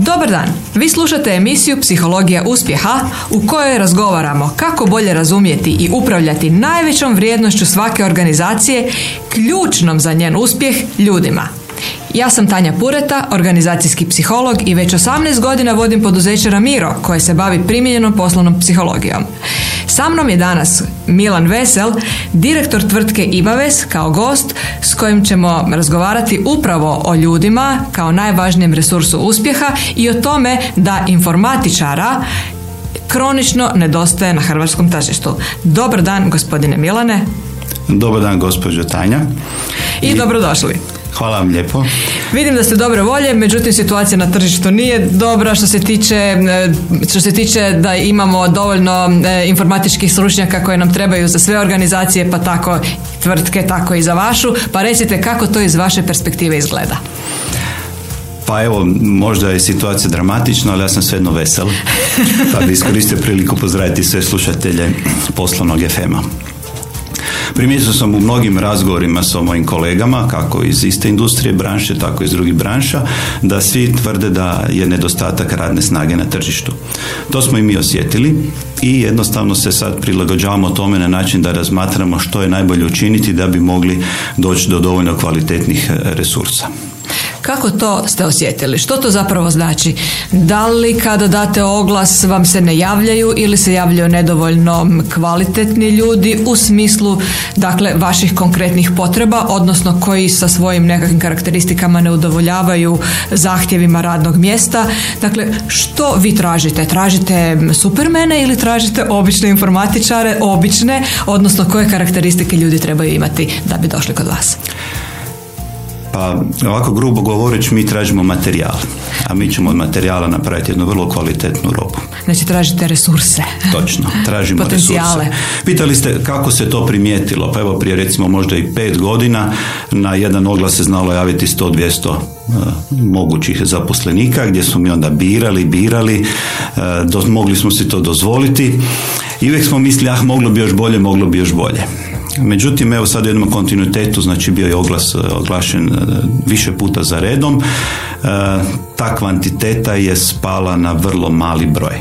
Dobar dan, vi slušate emisiju Psihologija uspjeha u kojoj razgovaramo kako bolje razumjeti i upravljati najvećom vrijednošću svake organizacije, ključnom za njen uspjeh ljudima. Ja sam Tanja Pureta, organizacijski psiholog i već 18 godina vodim poduzeće Ramiro koje se bavi primijenjenom poslovnom psihologijom. Sa mnom je danas Milan Vesel, direktor tvrtke Ibaves kao gost s kojim ćemo razgovarati upravo o ljudima kao najvažnijem resursu uspjeha i o tome da informatičara kronično nedostaje na hrvatskom tržištu. Dobar dan gospodine Milane. Dobar dan gospođo Tanja. I, I dobrodošli. Hvala vam lijepo. Vidim da ste dobre volje, međutim situacija na tržištu nije dobra što se tiče, e, što se tiče da imamo dovoljno e, informatičkih stručnjaka koje nam trebaju za sve organizacije, pa tako tvrtke, tako i za vašu. Pa recite kako to iz vaše perspektive izgleda. Pa evo, možda je situacija dramatična, ali ja sam svejedno vesel. Pa bi iskoristio priliku pozdraviti sve slušatelje poslovnog FM-a. Primijetio sam u mnogim razgovorima sa mojim kolegama, kako iz iste industrije branše, tako i iz drugih branša, da svi tvrde da je nedostatak radne snage na tržištu. To smo i mi osjetili i jednostavno se sad prilagođavamo tome na način da razmatramo što je najbolje učiniti da bi mogli doći do dovoljno kvalitetnih resursa. Kako to ste osjetili? Što to zapravo znači? Da li kada date oglas vam se ne javljaju ili se javljaju nedovoljno kvalitetni ljudi u smislu dakle vaših konkretnih potreba, odnosno koji sa svojim nekakvim karakteristikama ne udovoljavaju zahtjevima radnog mjesta. Dakle, što vi tražite? Tražite supermene ili tražite obične informatičare, obične, odnosno koje karakteristike ljudi trebaju imati da bi došli kod vas? Pa ovako grubo govoreći mi tražimo materijal, a mi ćemo od materijala napraviti jednu vrlo kvalitetnu robu. Znači tražite resurse. Točno, tražimo Potencijale. resurse. Pitali ste kako se to primijetilo, pa evo prije recimo možda i pet godina na jedan oglas se znalo javiti 100-200 uh, mogućih zaposlenika gdje smo mi onda birali, birali, uh, mogli smo si to dozvoliti i uvijek smo mislili ah moglo bi još bolje, moglo bi još bolje. Međutim, evo sad u jednom kontinuitetu, znači bio je oglas e, oglašen e, više puta za redom, e, ta kvantiteta je spala na vrlo mali broj.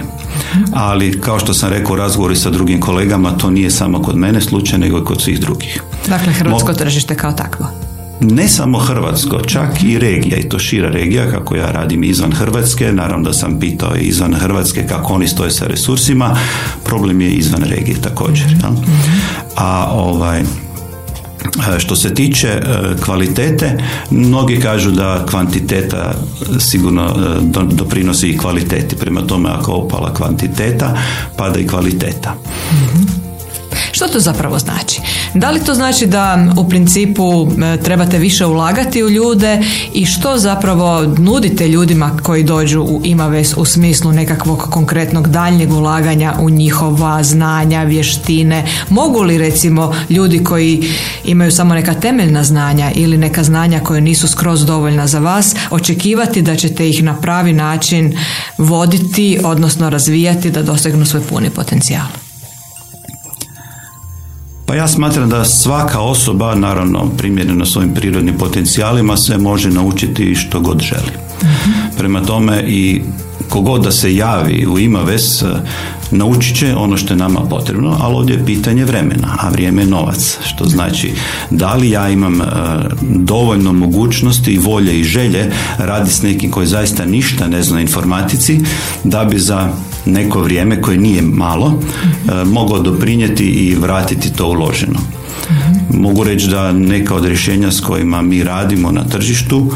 Ali, kao što sam rekao u razgovoru sa drugim kolegama, to nije samo kod mene slučaj, nego i kod svih drugih. Dakle, hrvatsko tržište kao takvo ne samo Hrvatsko, čak i regija i to šira regija kako ja radim izvan Hrvatske, naravno da sam pitao izvan Hrvatske kako oni stoje sa resursima, problem je izvan regije također. A ovaj što se tiče e, kvalitete, mnogi kažu da kvantiteta sigurno e, doprinosi i kvaliteti. Prema tome, ako opala kvantiteta, pada i kvaliteta. Što to zapravo znači? Da li to znači da u principu trebate više ulagati u ljude i što zapravo nudite ljudima koji dođu u Imaves u smislu nekakvog konkretnog daljnjeg ulaganja u njihova znanja, vještine? Mogu li recimo ljudi koji imaju samo neka temeljna znanja ili neka znanja koje nisu skroz dovoljna za vas očekivati da ćete ih na pravi način voditi, odnosno razvijati da dosegnu svoj puni potencijal? Pa ja smatram da svaka osoba, naravno primjerena svojim prirodnim potencijalima, se može naučiti što god želi. Prema tome i kogod da se javi u Imaves, naučit će ono što je nama potrebno, ali ovdje je pitanje vremena, a vrijeme je novac, što znači da li ja imam e, dovoljno mogućnosti i volje i želje radi s nekim koji zaista ništa ne zna informatici, da bi za neko vrijeme koje nije malo e, mogao doprinijeti i vratiti to uloženo. Mogu reći da neka od rješenja s kojima mi radimo na tržištu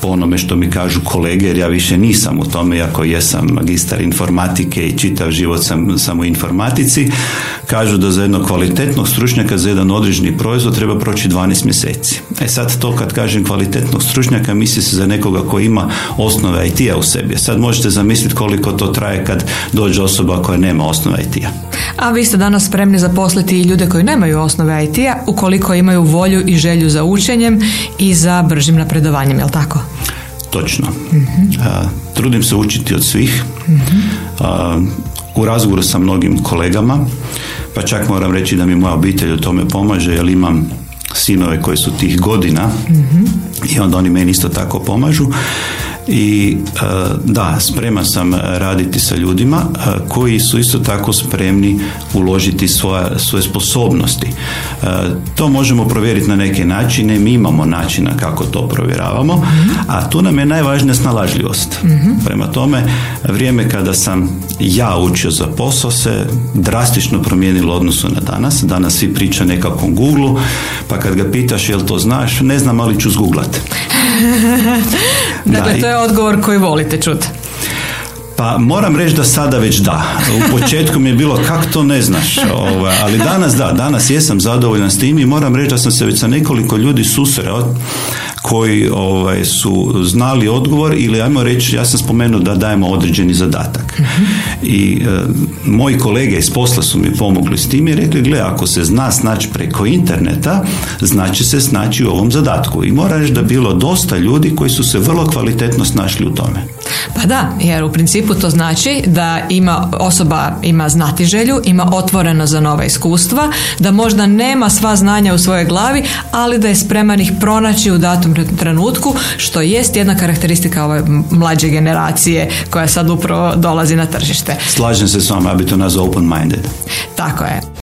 po onome što mi kažu kolege, jer ja više nisam u tome, iako jesam magistar informatike i čitav život sam, sam u informatici, kažu da za jednog kvalitetnog stručnjaka za jedan određeni proizvod treba proći 12 mjeseci. E sad to kad kažem kvalitetnog stručnjaka, misli se za nekoga koji ima osnove IT-a u sebi. Sad možete zamisliti koliko to traje kad dođe osoba koja nema osnove IT-a. A vi ste danas spremni zaposliti i ljude koji nemaju osnove IT-a ukoliko imaju volju i želju za učenjem i za bržim napredovanjem, jel tako? Točno. trudim se učiti od svih. u razgovoru sa mnogim kolegama, pa čak moram reći da mi moja obitelj u tome pomaže, jer imam sinove koji su tih godina i onda oni meni isto tako pomažu. I e, da, spreman sam raditi sa ljudima e, koji su isto tako spremni uložiti svoje, svoje sposobnosti. E, to možemo provjeriti na neke načine, mi imamo načina kako to provjeravamo, a tu nam je najvažnija snalažljivost. Prema tome, vrijeme kada sam ja učio za posao se drastično promijenilo odnosu na danas. Danas svi priča nekakvom Google, pa kad ga pitaš jel to znaš, ne znam, ali ću zguglat. dakle, to je odgovor koji volite čuti. Pa moram reći da sada već da. U početku mi je bilo kak to ne znaš, ovaj, ali danas da, danas jesam zadovoljan s tim i moram reći da sam se već sa nekoliko ljudi susreo koji ovaj, su znali odgovor ili ajmo reći, ja sam spomenuo da dajemo određeni zadatak. I e, moji kolege iz posla su mi pomogli s tim i rekli, gle, ako se zna snaći preko interneta, znači se snaći u ovom zadatku. I moram reći da bilo dosta ljudi koji su se vrlo kvalitetno snašli u tome. Pa da, jer u principu to znači da ima osoba ima znati želju, ima otvoreno za nova iskustva, da možda nema sva znanja u svojoj glavi, ali da je spreman ih pronaći u datom trenutku, što jest jedna karakteristika ove mlađe generacije koja sad upravo dolazi na tržište. Slažem se s vama, ja bi to nazvao open-minded. Tako je.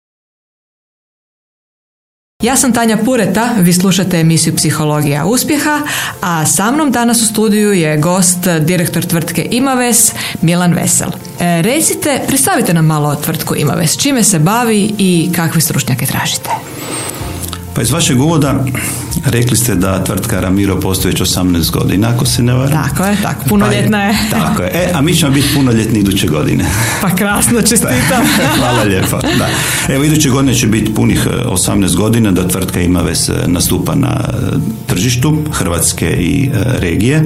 Ja sam Tanja Pureta, vi slušate emisiju Psihologija uspjeha, a sa mnom danas u studiju je gost, direktor tvrtke Imaves, Milan Vesel. E, recite, predstavite nam malo tvrtku Imaves, čime se bavi i kakve stručnjake tražite? Pa iz vašeg uvoda rekli ste da tvrtka Ramiro postoji već 18 godina, ako se ne varam. Tako je, tako, punoljetna pa je. tako je. E, a mi ćemo biti punoljetni iduće godine. Pa krasno, čestitam. Hvala lijepo. Da. Evo, iduće godine će biti punih 18 e, godina da tvrtka ima ves e, nastupa na e, tržištu Hrvatske i regije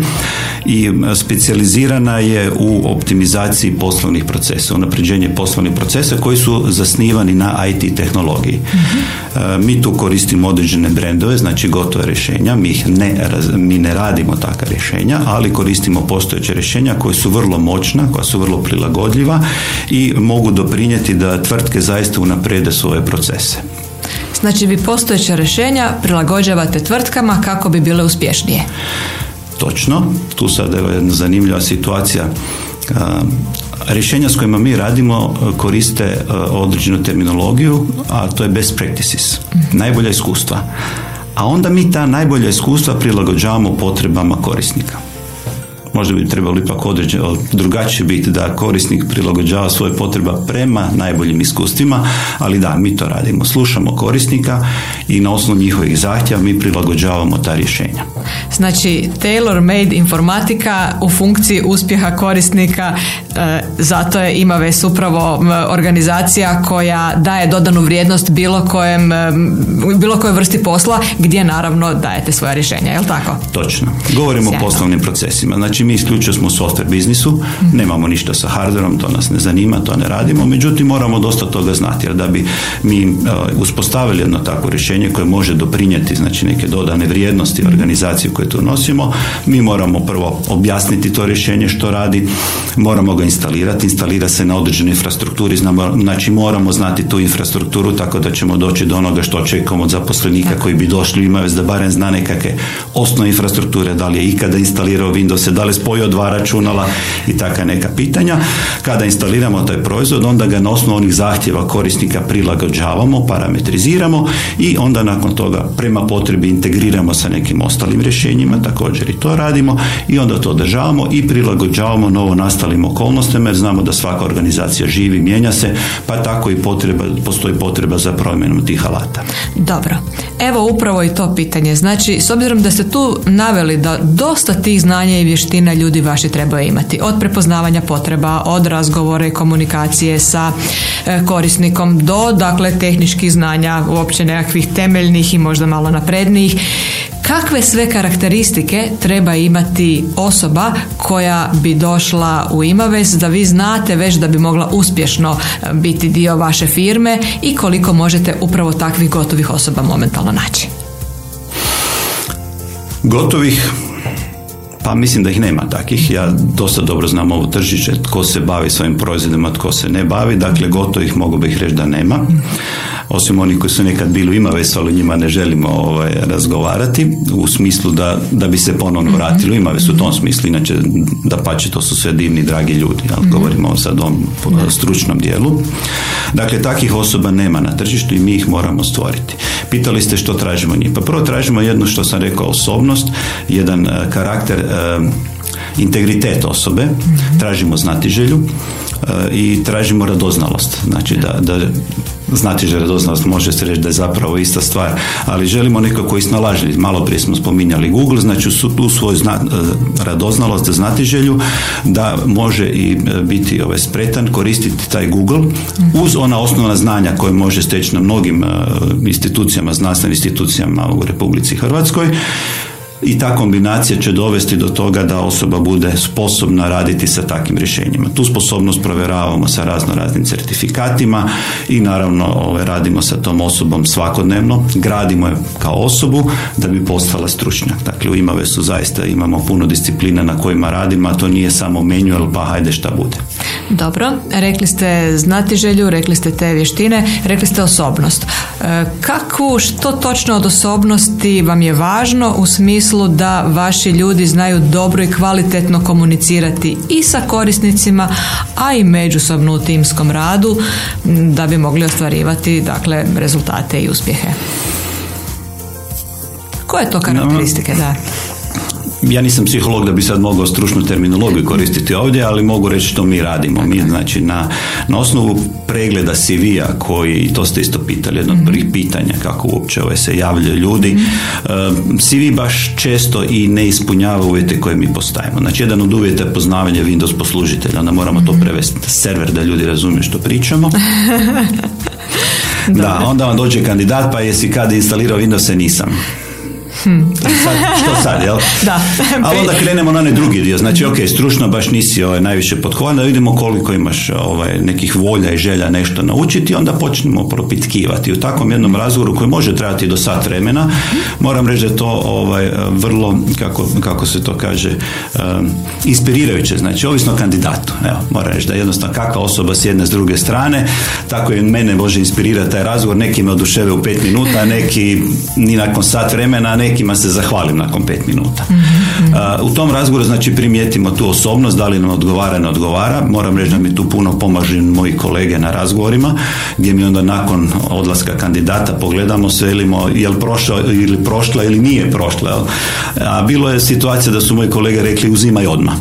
i specijalizirana je u optimizaciji poslovnih procesa, unapređenje poslovnih procesa koji su zasnivani na IT tehnologiji. Mhm. Mi tu koristimo koristimo određene brendove, znači gotove rješenja, mi ih ne, mi ne radimo takva rješenja, ali koristimo postojeće rješenja koja su vrlo moćna, koja su vrlo prilagodljiva i mogu doprinijeti da tvrtke zaista unaprede svoje procese. Znači vi postojeća rješenja prilagođavate tvrtkama kako bi bile uspješnije. Točno, tu sad je jedna zanimljiva situacija Rješenja s kojima mi radimo e, koriste e, određenu terminologiju, a to je best practices, mhm. najbolja iskustva. A onda mi ta najbolja iskustva prilagođavamo potrebama korisnika možda bi trebalo ipak određeno, drugačije biti da korisnik prilagođava svoje potreba prema najboljim iskustvima, ali da, mi to radimo. Slušamo korisnika i na osnovu njihovih zahtjeva mi prilagođavamo ta rješenja. Znači, tailor-made informatika u funkciji uspjeha korisnika, e, zato je Imaves upravo organizacija koja daje dodanu vrijednost bilo kojem, bilo kojoj vrsti posla gdje naravno dajete svoja rješenja, je li tako? Točno. Govorimo o poslovnim procesima. Znači, mi isključivo smo u software biznisu, nemamo ništa sa hardverom, to nas ne zanima, to ne radimo, međutim moramo dosta toga znati, jer da bi mi uh, uspostavili jedno takvo rješenje koje može doprinijeti znači neke dodane vrijednosti organizaciju koju tu nosimo, mi moramo prvo objasniti to rješenje što radi, moramo ga instalirati, instalira se na određenoj infrastrukturi, znamo, znači moramo znati tu infrastrukturu tako da ćemo doći do onoga što očekujemo od zaposlenika koji bi došli imaju da barem zna nekakve osnovne infrastrukture, da li je ikada instalirao Windows, da li spojio dva računala i taka neka pitanja. Kada instaliramo taj proizvod, onda ga na osnovu onih zahtjeva korisnika prilagođavamo, parametriziramo i onda nakon toga prema potrebi integriramo sa nekim ostalim rješenjima, također i to radimo i onda to održavamo i prilagođavamo novo nastalim okolnostima jer znamo da svaka organizacija živi, mijenja se, pa tako i potreba, postoji potreba za promjenom tih alata. Dobro. Evo upravo i to pitanje. Znači, s obzirom da ste tu naveli da dosta tih znanja i vještina na ljudi vaši trebaju imati. Od prepoznavanja potreba, od razgovore, komunikacije sa e, korisnikom do dakle tehničkih znanja, uopće nekakvih temeljnih i možda malo naprednijih. Kakve sve karakteristike treba imati osoba koja bi došla u Imaves da vi znate već da bi mogla uspješno e, biti dio vaše firme i koliko možete upravo takvih gotovih osoba momentalno naći? Gotovih Pa mislim da ih nema takih. Ja dosta dobro znam ovo tržište, tko se bavi svojim proizvodima, tko se ne bavi. Dakle, gotovo ih mogu bih reći da nema. Osim onih koji su nekad bili u Imavesu, ali njima ne želimo ovaj, razgovarati u smislu da, da bi se ponovno vratili u Imavesu u tom smislu. Inače, da pače, to su sve divni, dragi ljudi. Ali govorimo sad o stručnom dijelu. Dakle, takih osoba nema na tržištu i mi ih moramo stvoriti. Pitali ste što tražimo njih. Pa prvo tražimo jedno što sam rekao osobnost, jedan eh, karakter eh, integritet osobe, tražimo znatiželju i tražimo radoznalost. Znači da, da znati že radoznalost može se reći da je zapravo ista stvar, ali želimo nekako koji snalažljiv. Malo prije smo spominjali Google, znači su tu svoju zna, radoznalost, želju da može i biti ovaj, spretan koristiti taj Google uz ona osnovna znanja koje može steći na mnogim institucijama, znanstvenim institucijama u Republici Hrvatskoj i ta kombinacija će dovesti do toga da osoba bude sposobna raditi sa takvim rješenjima. Tu sposobnost provjeravamo sa razno raznim certifikatima i naravno ovaj, radimo sa tom osobom svakodnevno, gradimo je kao osobu da bi postala stručnjak. Dakle, u imave su zaista imamo puno disciplina na kojima radimo, a to nije samo manual pa hajde šta bude. Dobro, rekli ste znati želju, rekli ste te vještine, rekli ste osobnost. E, kakvu, što točno od osobnosti vam je važno u smislu da vaši ljudi znaju dobro i kvalitetno komunicirati i sa korisnicima, a i međusobno u timskom radu da bi mogli ostvarivati dakle, rezultate i uspjehe? Koje to karakteristike da? Ja nisam psiholog da bi sad mogao stručnu terminologiju koristiti ovdje, ali mogu reći što mi radimo. Mi znači na, na osnovu pregleda CV-a koji, to ste isto pitali, jedno od prvih pitanja kako uopće ove se javljaju ljudi, mhm. eh, CV baš često i ne ispunjava uvjete koje mi postavimo. Znači jedan od uvjeta je poznavanje Windows poslužitelja, onda moramo to mhm. prevesti na server da ljudi razumiju što pričamo. da, onda vam dođe kandidat pa jesi kad instalirao Windows, nisam. Hmm. Sad, što sad, jel? Da. Ali onda krenemo na onaj drugi dio. Znači, ok, stručno baš nisi ovaj, najviše podhovan, da vidimo koliko imaš ovaj, nekih volja i želja nešto naučiti, onda počnemo propitkivati. U takvom jednom razgovoru koji može trajati do sat vremena, moram reći da je to ovaj, vrlo, kako, kako se to kaže, um, inspirirajuće. Znači, ovisno o kandidatu. Evo, moram reći da je jednostavno kakva osoba s jedne s druge strane, tako i mene može inspirirati taj razgovor. Neki me oduševe u pet minuta, neki ni nakon sat vremena, neki nekima se zahvalim nakon pet minuta. u tom razgovoru znači primijetimo tu osobnost, da li nam odgovara, ne odgovara. Moram reći da mi tu puno pomažu moji kolege na razgovorima, gdje mi onda nakon odlaska kandidata pogledamo se velimo jel prošla ili prošla ili nije prošla. A bilo je situacija da su moji kolege rekli uzimaj odmah.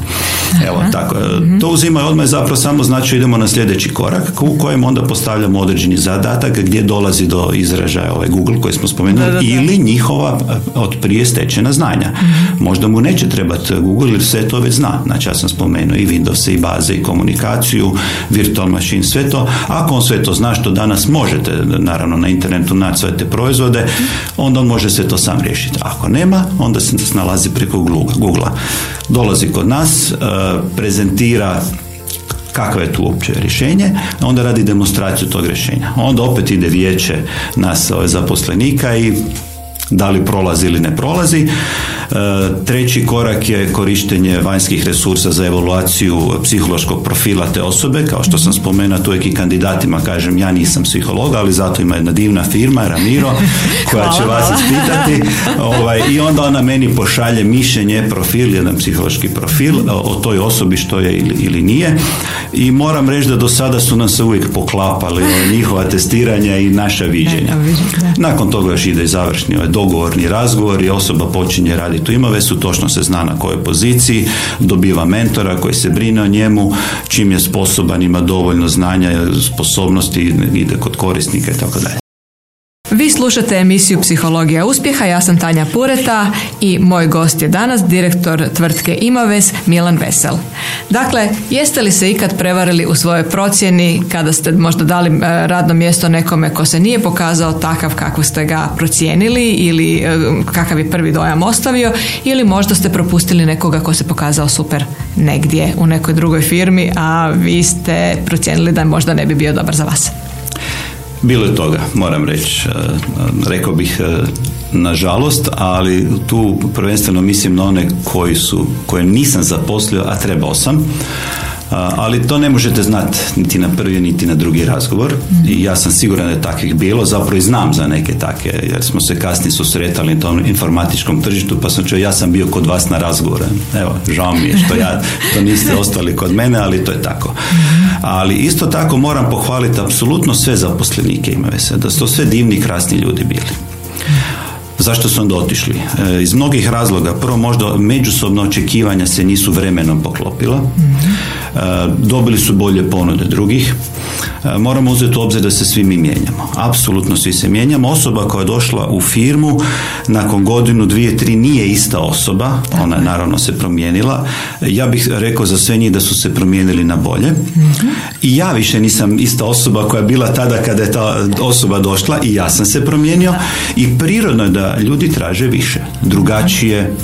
Evo, tako. Mhm. To uzimaj odmah je zapravo samo znači idemo na sljedeći korak u kojem onda postavljamo određeni zadatak gdje dolazi do izražaja ovaj Google koji smo spomenuli ili njihova od prije stečena znanja. Možda mu neće trebati Google jer sve to već zna. Znači ja sam spomenuo i Windows i baze i komunikaciju, virtual machine, sve to. Ako on sve to zna što danas možete naravno na internetu naći sve te proizvode, onda on može sve to sam riješiti. Ako nema, onda se nalazi preko Google. Dolazi kod nas, e, prezentira kakvo je tu uopće rješenje, onda radi demonstraciju tog rješenja. Onda opet ide vijeće nas zaposlenika i da li prolazi ili ne prolazi. E, treći korak je korištenje vanjskih resursa za evaluaciju psihološkog profila te osobe, kao što sam spomenuo, tu i kandidatima kažem, ja nisam psiholog, ali zato ima jedna divna firma, Ramiro, koja će vas ispitati. Ovaj, i onda ona meni pošalje mišljenje, profil, jedan psihološki profil o toj osobi što je ili, ili nije. I moram reći da do sada su nam se uvijek poklapali njihova testiranja i naša viđenja. Nakon toga još ide i završni ovaj dogovorni razgovor i osoba počinje raditi u imavesu, točno se zna na kojoj poziciji, dobiva mentora koji se brine o njemu, čim je sposoban, ima dovoljno znanja, sposobnosti, ide kod korisnika i tako dalje. Vi slušate emisiju Psihologija uspjeha, ja sam Tanja Pureta i moj gost je danas direktor tvrtke Imaves Milan Vesel. Dakle, jeste li se ikad prevarili u svojoj procjeni kada ste možda dali e, radno mjesto nekome ko se nije pokazao takav kako ste ga procijenili ili e, kakav je prvi dojam ostavio ili možda ste propustili nekoga ko se pokazao super negdje u nekoj drugoj firmi, a vi ste procijenili da možda ne bi bio dobar za vas? Bilo je toga, moram reći. E, rekao bih, e, nažalost, ali tu prvenstveno mislim na one koji su, koje nisam zaposlio, a trebao sam ali to ne možete znati niti na prvi niti na drugi razgovor. I ja sam siguran da je takvih bilo, zapravo i znam za neke takve jer smo se kasnije susretali na tom informatičkom tržištu pa sam čuo ja sam bio kod vas na razgovore. Evo, žao mi je što ja to niste ostali kod mene, ali to je tako. Ali isto tako moram pohvaliti apsolutno sve zaposlenike imave se, da su to sve divni krasni ljudi bili. Zašto su onda otišli? E, iz mnogih razloga. Prvo možda međusobno očekivanja se nisu vremenom poklopila. E, dobili su bolje ponude drugih. E, moramo uzeti u obzir da se svi mi mijenjamo. Apsolutno svi se mijenjamo. Osoba koja je došla u firmu nakon godinu, dvije, tri nije ista osoba. Ona je naravno se promijenila. Ja bih rekao za sve njih da su se promijenili na bolje. I ja više nisam ista osoba koja je bila tada kada je ta osoba došla i ja sam se promijenio i prirodno je da ljudi traže više, drugačije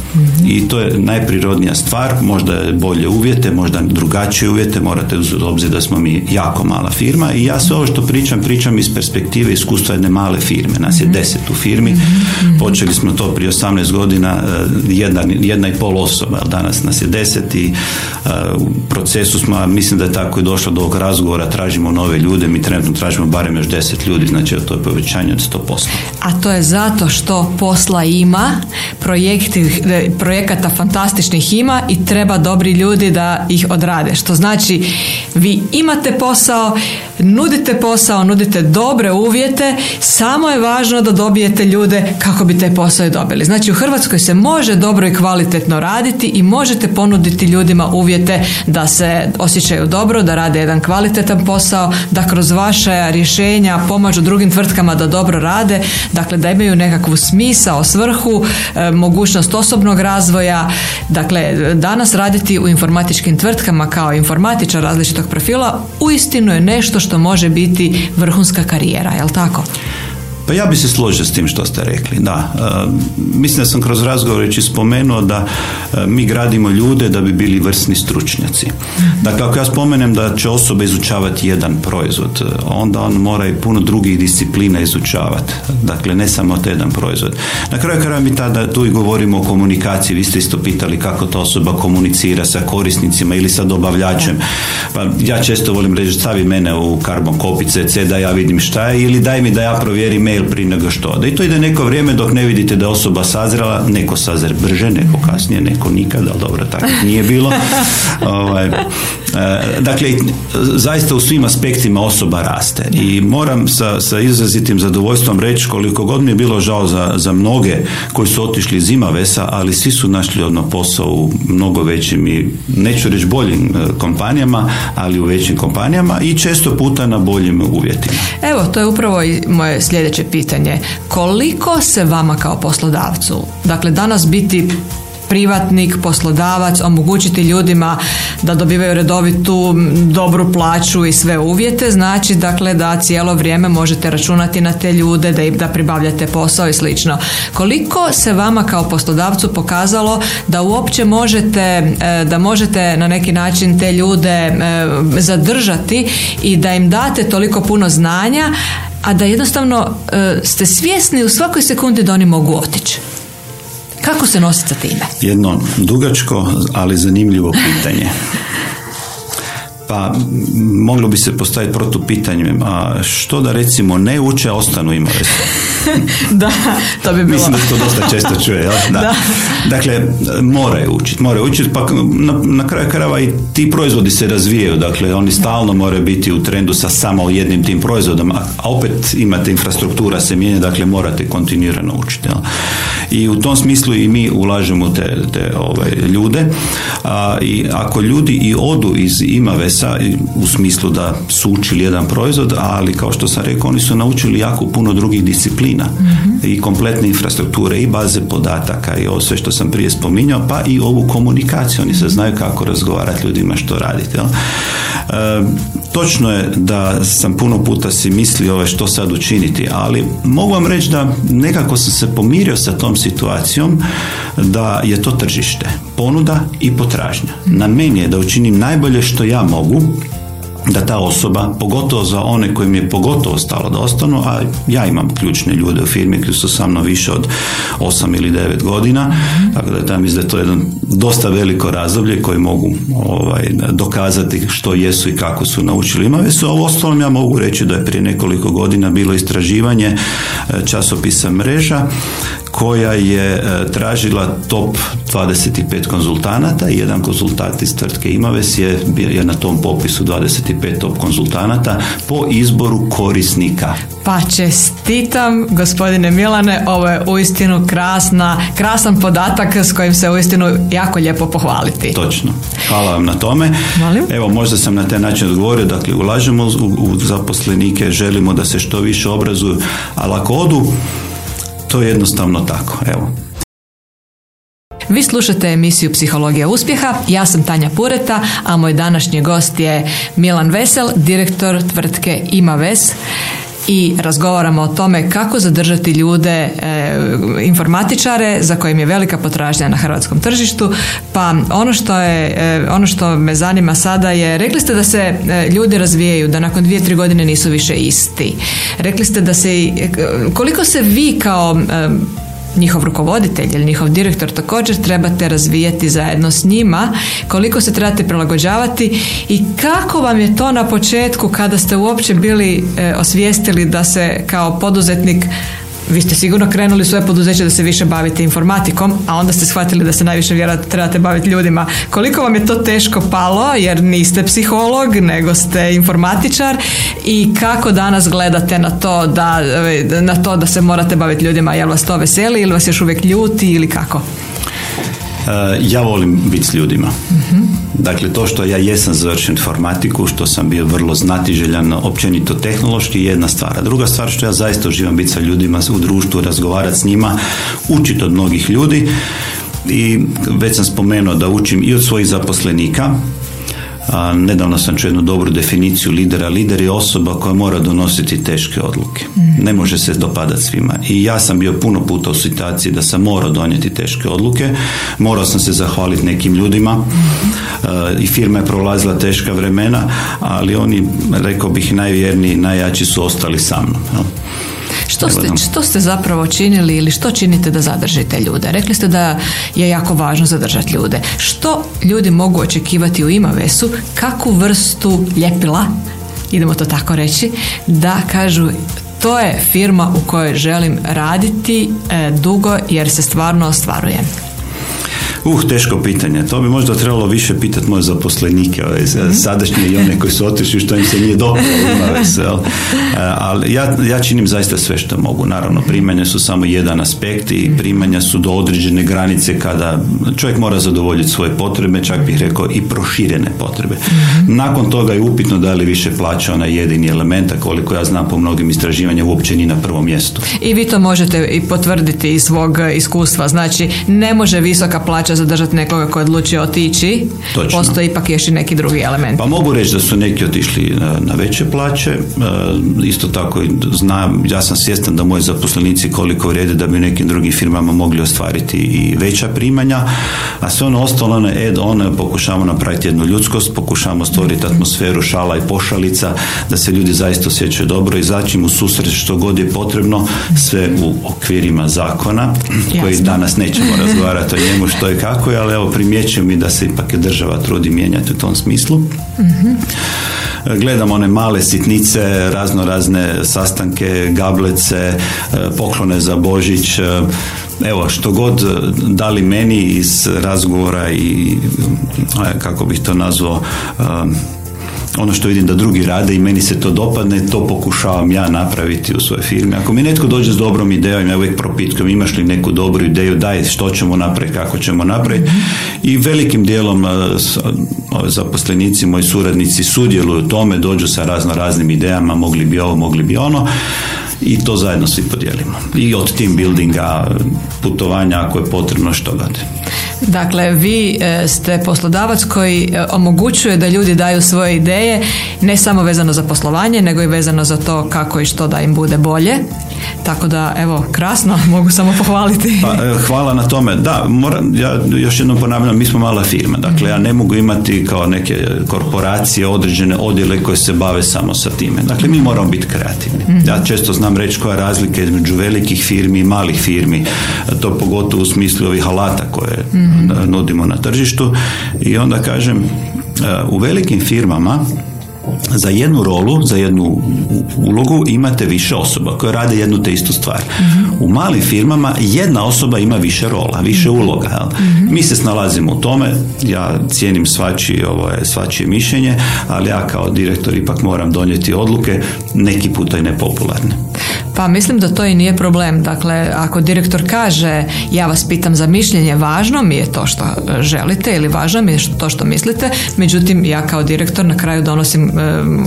i to je najprirodnija stvar, možda je bolje uvjete, možda drugačije uvjete, morate uzeti obzir da smo mi jako mala firma i ja sve ovo što pričam, pričam iz perspektive iskustva jedne male firme, nas je deset u firmi, počeli smo to prije 18 godina, e, jedna, jedna i pol osoba, danas nas je deset i e, u procesu smo, mislim da je tako i došlo do ovog razgovora, tražimo nove ljude, mi trenutno tražimo barem još deset ljudi, znači to je povećanje od 100%. A to je zato što posla ima, projekti, projekata fantastičnih ima i treba dobri ljudi da ih odrade. Što znači vi imate posao, nudite posao, nudite dobre uvjete, samo je važno da dobijete ljude kako bi taj posao i dobili. Znači u Hrvatskoj se može dobro i kvalitetno raditi i možete ponuditi ljudima uvjete da se osjećaju dobro, da rade jedan kvalitetan posao, da kroz vaše rješenja pomažu drugim tvrtkama da dobro rade, dakle da imaju nekakvu smisao, svrhu, e, mogućnost osobnog razvoja. Dakle, danas raditi u informatičkim tvrtkama kao informatičar različitog profila uistinu je nešto što može biti vrhunska karijera, jel tako? Pa ja bi se složio s tim što ste rekli, da. E, mislim da sam kroz razgovor već spomenuo da e, mi gradimo ljude da bi bili vrsni stručnjaci. Dakle, ako ja spomenem da će osoba izučavati jedan proizvod, e, onda on mora i puno drugih disciplina izučavati. Dakle, ne samo te jedan proizvod. Na kraju kraja mi tada tu i govorimo o komunikaciji. Vi ste isto pitali kako ta osoba komunicira sa korisnicima ili sa dobavljačem. Pa ja često volim reći stavi mene u karbon kopice, da ja vidim šta je ili daj mi da ja provjerim mail prije nego što Da i to ide neko vrijeme dok ne vidite da osoba sazrela, neko sazre brže, neko kasnije, neko nikad, ali dobro, tako nije bilo. ovaj, dakle, zaista u svim aspektima osoba raste i moram sa, sa izrazitim zadovoljstvom reći koliko god mi je bilo žao za, za mnoge koji su otišli iz Imavesa, ali svi su našli odno posao u mnogo većim i neću reći boljim e, kompanijama, ali u većim kompanijama i često puta na boljim uvjetima. Evo, to je upravo i moje sljedeće pitanje. Koliko se vama kao poslodavcu, dakle danas biti privatnik, poslodavac, omogućiti ljudima da dobivaju redovitu dobru plaću i sve uvjete, znači dakle da cijelo vrijeme možete računati na te ljude, da, da pribavljate posao i slično. Koliko se vama kao poslodavcu pokazalo da uopće možete, e, da možete na neki način te ljude e, zadržati i da im date toliko puno znanja, a da jednostavno e, ste svjesni u svakoj sekundi da oni mogu otići. Kako se nositi sa time? Jedno dugačko, ali zanimljivo pitanje. Pa moglo bi se postaviti protu pitanje, a što da recimo ne uče, ostanu imali da, to bi bilo. Mislim da se to dosta često čuje, jel? Da. Dakle, moraju učiti, moraju učiti, pa na, na kraju krajeva i ti proizvodi se razvijaju, dakle, oni stalno moraju biti u trendu sa samo jednim tim proizvodom, a opet imate infrastruktura se mijenja, dakle, morate kontinuirano učiti, jel? I u tom smislu i mi ulažemo te, te ove, ljude, a, i ako ljudi i odu iz Imavesa, u smislu da su učili jedan proizvod, ali kao što sam rekao, oni su naučili jako puno drugih disciplina i kompletne infrastrukture i baze podataka i ovo sve što sam prije spominjao, pa i ovu komunikaciju. Oni se znaju kako razgovarati ljudima što raditi. E, točno je da sam puno puta si mislio ove što sad učiniti, ali mogu vam reći da nekako sam se pomirio sa tom situacijom da je to tržište, ponuda i potražnja. Na meni je da učinim najbolje što ja mogu da ta osoba, pogotovo za one kojim je pogotovo stalo da ostanu, a ja imam ključne ljude u firmi koji su sa mnom više od 8 ili 9 godina, tako da tam da je to jedno dosta veliko razdoblje koje mogu ovaj, dokazati što jesu i kako su naučili. Imave su, a u ostalom ja mogu reći da je prije nekoliko godina bilo istraživanje e, časopisa mreža koja je e, tražila top 25 konzultanata i jedan konzultant iz tvrtke Imaves je, je na tom popisu 25 top konzultanata po izboru korisnika. Pa čestitam gospodine Milane, ovo je uistinu krasna, krasan podatak s kojim se uistinu jako lijepo pohvaliti. Točno. Hvala vam na tome. Molim? Evo možda sam na taj način odgovorio, dakle ulažemo u, u zaposlenike, želimo da se što više obrazuju, ali ako odu to je jednostavno tako. Evo. Vi slušate emisiju Psihologija uspjeha, ja sam Tanja Pureta, a moj današnji gost je Milan Vesel, direktor tvrtke Imaves i razgovaramo o tome kako zadržati ljude, e, informatičare za kojim je velika potražnja na hrvatskom tržištu. Pa ono što, je, e, ono što me zanima sada je, rekli ste da se e, ljudi razvijaju, da nakon dvije, tri godine nisu više isti. Rekli ste da se, koliko se vi kao njihov rukovoditelj ili njihov direktor također trebate razvijati zajedno s njima, koliko se trebate prilagođavati i kako vam je to na početku kada ste uopće bili e, osvijestili da se kao poduzetnik vi ste sigurno krenuli svoje poduzeće da se više bavite informatikom, a onda ste shvatili da se najviše vjerojatno trebate baviti ljudima. Koliko vam je to teško palo, jer niste psiholog, nego ste informatičar i kako danas gledate na to da, na to da se morate baviti ljudima, jel vas to veseli ili vas još uvijek ljuti ili kako? E, ja volim biti s ljudima. Dakle, to što ja jesam završen informatiku, što sam bio vrlo znatiželjan, općenito tehnološki, jedna stvar. A druga stvar što ja zaista uživam biti sa ljudima u društvu, razgovarati s njima, učiti od mnogih ljudi i već sam spomenuo da učim i od svojih zaposlenika, a, nedavno sam čuo jednu dobru definiciju lidera. Lider je osoba koja mora donositi teške odluke. Mm. Ne može se dopadati svima. I ja sam bio puno puta u situaciji da sam morao donijeti teške odluke. Morao sam se zahvaliti nekim ljudima mm. i firma je prolazila teška vremena, ali oni, rekao bih, najvjerniji, najjači su ostali sa mnom. Što ste, što ste zapravo činili ili što činite da zadržite ljude? Rekli ste da je jako važno zadržati ljude. Što ljudi mogu očekivati u Imavesu? Kakvu vrstu ljepila, idemo to tako reći, da kažu to je firma u kojoj želim raditi e, dugo jer se stvarno ostvarujem. Uh, teško pitanje. To bi možda trebalo više pitati moje zaposlenike, ove, mhm. sadašnje i one koji su otišli što im se nije dobro e, Ali ja, ja činim zaista sve što mogu. Naravno, primanja su samo jedan aspekt i primanja su do određene granice kada čovjek mora zadovoljiti svoje potrebe, čak bih rekao i proširene potrebe. Mhm. Nakon toga je upitno da li više plaća onaj jedini element, a koliko ja znam po mnogim istraživanjima uopće ni na prvom mjestu. I vi to možete i potvrditi iz svog iskustva. Znači, ne može visoka plaća zadržati nekoga koji odluči otići, Točno. postoji ipak još i neki drugi element. Pa mogu reći da su neki otišli na, veće plaće, e, isto tako znam, ja sam svjestan da moji zaposlenici koliko vrijede da bi u nekim drugim firmama mogli ostvariti i veća primanja, a sve ono ostalo na ed one pokušavamo napraviti jednu ljudskost, pokušavamo stvoriti atmosferu šala i pošalica, da se ljudi zaista osjećaju dobro i zaći u susret što god je potrebno, sve u okvirima zakona, koji danas nećemo razgovarati o njemu što je kako je, ali evo primjećujem mi da se ipak država trudi mijenjati u tom smislu. mm Gledam one male sitnice, razno razne sastanke, gablece, e, poklone za Božić, e, evo što god dali meni iz razgovora i e, kako bih to nazvao ono što vidim da drugi rade i meni se to dopadne, to pokušavam ja napraviti u svojoj firmi. Ako mi netko dođe s dobrom idejom, ja uvijek propitkujem imaš li neku dobru ideju, daj što ćemo napraviti, kako ćemo napraviti. I velikim dijelom zaposlenici, moji suradnici sudjeluju u tome, dođu sa razno raznim idejama, mogli bi ovo, mogli bi ono i to zajedno svi podijelimo. I od team buildinga, putovanja ako je potrebno što god. Dakle, vi e, ste poslodavac koji e, omogućuje da ljudi daju svoje ideje, ne samo vezano za poslovanje, nego i vezano za to kako i što da im bude bolje. Tako da, evo, krasno, mogu samo pohvaliti. Pa, e, hvala na tome. Da, moram, ja još jednom ponavljam, mi smo mala firma. Dakle, ja ne mogu imati kao neke korporacije određene odjele koje se bave samo sa time. Dakle, mi moramo biti kreativni. Mhm. Ja često znam reći koja je razlika između velikih firmi i malih firmi. To pogotovo u smislu ovih alata koje mhm. nudimo na tržištu. I onda kažem, e, u velikim firmama za jednu rolu, za jednu ulogu imate više osoba koje rade jednu te istu stvar. U malim firmama jedna osoba ima više rola, više uloga. Mi se snalazimo u tome, ja cijenim svačije, ovo je svačije mišljenje, ali ja kao direktor ipak moram donijeti odluke, neki puta i nepopularne. Pa mislim da to i nije problem. Dakle, ako direktor kaže ja vas pitam za mišljenje, važno mi je to što želite ili važno mi je to što mislite, međutim ja kao direktor na kraju donosim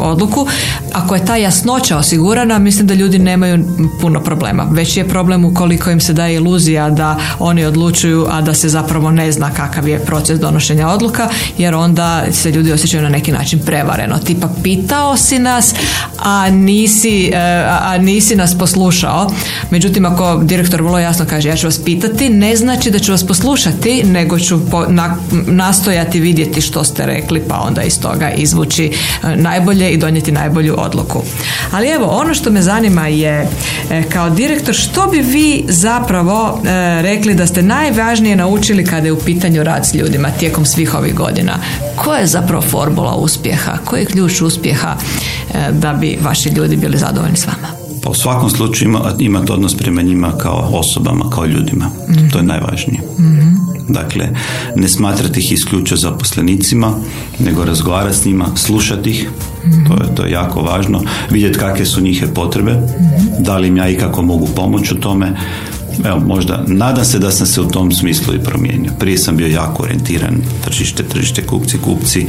odluku. Ako je ta jasnoća osigurana, mislim da ljudi nemaju puno problema. Već je problem ukoliko im se daje iluzija da oni odlučuju, a da se zapravo ne zna kakav je proces donošenja odluka, jer onda se ljudi osjećaju na neki način prevareno. Tipa pitao si nas, a nisi, e, a nisi nas poslušao. Međutim, ako direktor vrlo jasno kaže ja ću vas pitati, ne znači da ću vas poslušati, nego ću nastojati vidjeti što ste rekli, pa onda iz toga izvući e, najbolje i donijeti najbolju odluku. Ali evo, ono što me zanima je e, kao direktor, što bi vi zapravo e, rekli da ste najvažnije naučili kada je u pitanju rad s ljudima tijekom svih ovih godina? Koja je zapravo formula uspjeha? Koji je ključ uspjeha da bi vaši ljudi bili zadovoljni s vama? Pa u svakom slučaju ima, imati odnos prema njima kao osobama, kao ljudima. Mhm. To je najvažnije. mm Dakle, ne smatrati ih isključivo zaposlenicima, nego razgovarati s njima, slušati ih, mhm. to, je, to je jako važno, vidjeti kakve su njihove potrebe, mhm. da li im ja ikako mogu pomoći u tome, Evo, možda, nadam se da sam se u tom smislu i promijenio. Prije sam bio jako orijentiran, tržište, tržište, kupci, kupci,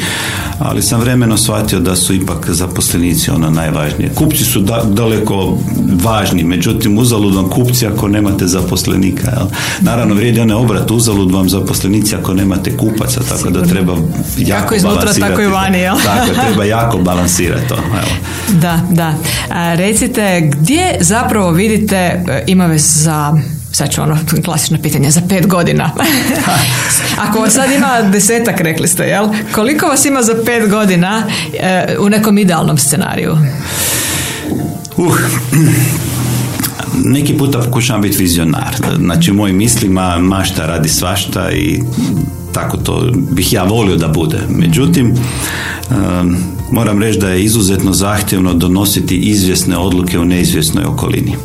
ali sam vremeno shvatio da su ipak zaposlenici ono najvažnije. Kupci su daleko važni, međutim uzalud vam kupci ako nemate zaposlenika. Jel? Naravno, vrijedi one obrat, uzalud vam zaposlenici ako nemate kupaca, tako da treba jako Kako iznutra, tako i vani, jel? tako, treba jako balansirati to. Evo. Da, da. A, recite, gdje zapravo vidite e, ima za sad ću ono klasično pitanje, za pet godina. Ako vas sad ima desetak, rekli ste, jel? Koliko vas ima za pet godina e, u nekom idealnom scenariju? Uh, neki puta pokušavam biti vizionar. Znači, moj mislima mašta radi svašta i tako to bih ja volio da bude. Međutim, moram reći da je izuzetno zahtjevno donositi izvjesne odluke u neizvjesnoj okolini.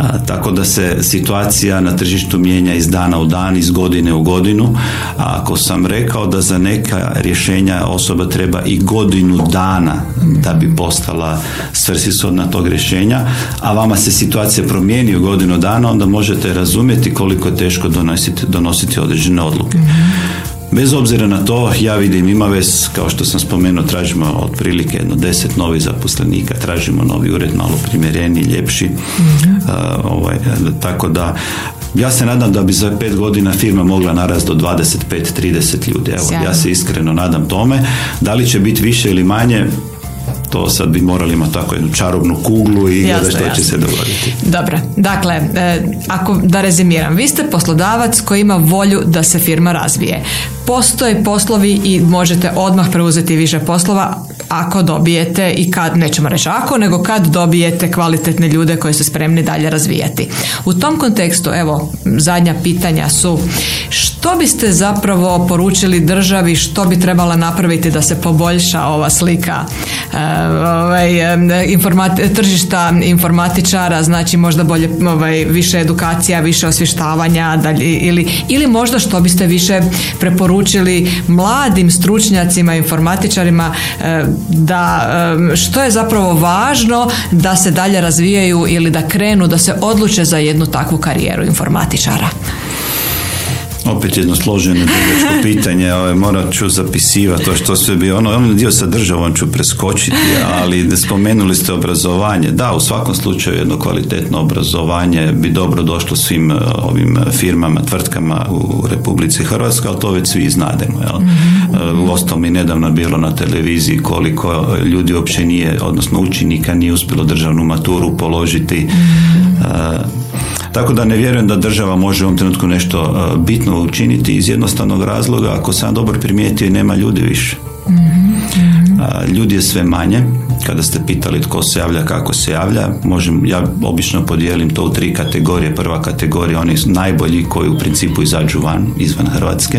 Mm tako da se situacija na tržištu mijenja iz dana u dan, iz godine u godinu. A ako sam rekao da za neka rješenja osoba treba i godinu dana da bi postala svrsishodna tog rješenja, a vama se situacija promijeni u godinu dana, onda možete razumjeti koliko je teško donositi, donositi određene odluke. Bez obzira na to, ja vidim Imaves, kao što sam spomenuo, tražimo otprilike jedno deset novih zaposlenika, tražimo novi ured malo primjereniji, ljepši. mm ovaj, tako da, ja se nadam da bi za pet godina firma mogla narast do 25-30 ljudi. Evo, ja se iskreno nadam tome. Da li će biti više ili manje, to sad bi morali imati tako jednu čarobnu kuglu i gledati što će se dogoditi. Dobro, dakle, e, ako da rezimiram, vi ste poslodavac koji ima volju da se firma razvije. Postoje poslovi i možete odmah preuzeti više poslova ako dobijete i kad, nećemo reći ako, nego kad dobijete kvalitetne ljude koji su spremni dalje razvijati. U tom kontekstu, evo, zadnja pitanja su što biste zapravo poručili državi, što bi trebala napraviti da se poboljša ova slika e, ovaj, informati, tržišta informatičara, znači možda bolje ovaj, više edukacija, više osvještavanja dalje, ili, ili možda što biste više preporučili mladim stručnjacima, informatičarima da što je zapravo važno da se dalje razvijaju ili da krenu, da se odluče za jednu takvu karijeru informatičara. Opet jedno složeno pitanje, ovaj, morat ću zapisivati to što sve bi ono, ono dio sa državom ću preskočiti, ali spomenuli ste obrazovanje. Da, u svakom slučaju jedno kvalitetno obrazovanje bi dobro došlo svim eh, ovim firmama, tvrtkama u Republici Hrvatskoj, ali to već svi znademo. Jel? Mm-hmm. U ostalom i nedavno bilo na televiziji koliko ljudi uopće nije, odnosno učenika nije uspjelo državnu maturu položiti. mm tako da ne vjerujem da država može u ovom trenutku nešto uh, bitno učiniti iz jednostavnog razloga ako sam dobro primijetio nema ljudi više. Uh, ljudi je sve manje, kada ste pitali tko se javlja, kako se javlja, možem, ja obično podijelim to u tri kategorije. Prva kategorija, oni najbolji koji u principu izađu van, izvan Hrvatske,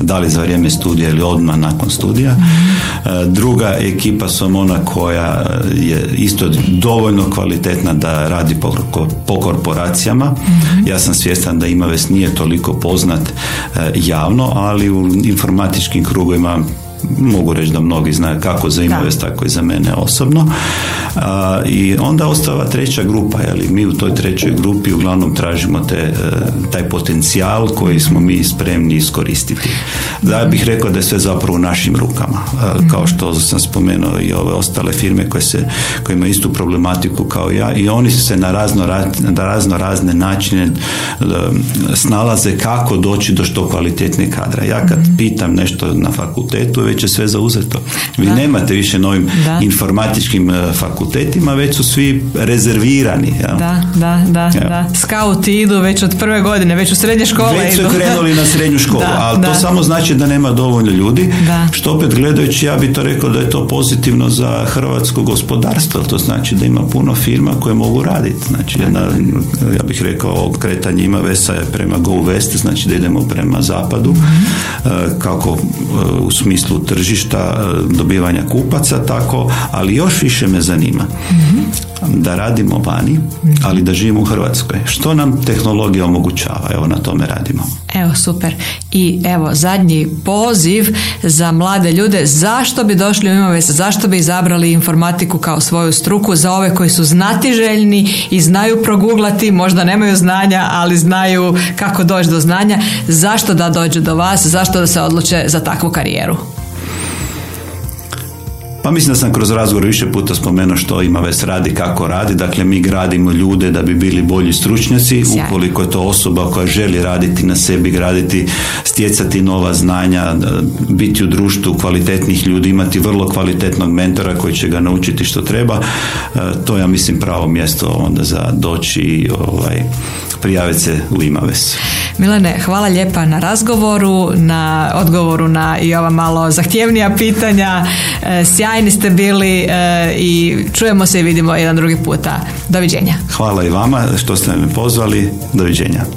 da li za vrijeme studija ili odmah nakon studija. Uh, druga ekipa su ona koja je isto dovoljno kvalitetna da radi po, po korporacijama. Ja sam svjestan da Imaves nije toliko poznat uh, javno, ali u informatičkim krugovima mogu reći da mnogi znaju kako za Imovest, tako i za mene osobno. I onda ostava treća grupa, jeli, mi u toj trećoj grupi uglavnom tražimo te, e, taj potencijal koji smo mi spremni iskoristiti. Da bih rekao da je sve zapravo u našim rukama, kao što sam spomenuo i ove ostale firme koje, se, koje imaju istu problematiku kao ja i oni se na razno, na razno razne načine e, snalaze kako doći do što kvalitetnije kadra. Ja kad mhm. pitam nešto na fakultetu, već je sve zauzeto. Vi nemate više novim informatičkim e, fakultetima, već su svi rezervirani. Ja. Da, da, da, da. Skauti idu već od prve godine, već u srednje škole Već su krenuli na srednju školu, ali to samo znači da nema dovoljno ljudi, što opet gledajući ja bih to rekao da je to pozitivno za hrvatsko gospodarstvo, to znači da ima puno firma koje mogu raditi. Znači, jedna, ja bih rekao, kretanje ima vesa je prema Go West, znači da idemo prema zapadu, mhm. e, kako e, u smislu tržišta e, dobivanja kupaca tako, ali još više me zanima da radimo vani, ali da živimo u Hrvatskoj. Što nam tehnologija omogućava? Evo na tome radimo. Evo super. I evo zadnji poziv za mlade ljude. Zašto bi došli u Imovest? Zašto bi izabrali informatiku kao svoju struku za ove koji su znatiželjni i znaju proguglati, možda nemaju znanja, ali znaju kako doći do znanja. Zašto da dođu do vas? Zašto da se odluče za takvu karijeru? Pa mislim da sam kroz razgovor više puta spomenuo što ima ves radi, kako radi. Dakle, mi gradimo ljude da bi bili bolji stručnjaci. Ukoliko je to osoba koja želi raditi na sebi, graditi, stjecati nova znanja, biti u društvu kvalitetnih ljudi, imati vrlo kvalitetnog mentora koji će ga naučiti što treba, e, to ja mislim pravo mjesto onda za doći i ovaj, prijaviti se u Imaves. Milane, hvala lijepa na razgovoru, na odgovoru na i ova malo zahtjevnija pitanja. E, sjajni ste bili e, i čujemo se i vidimo jedan drugi puta. Doviđenja. Hvala i vama što ste me pozvali. Doviđenja.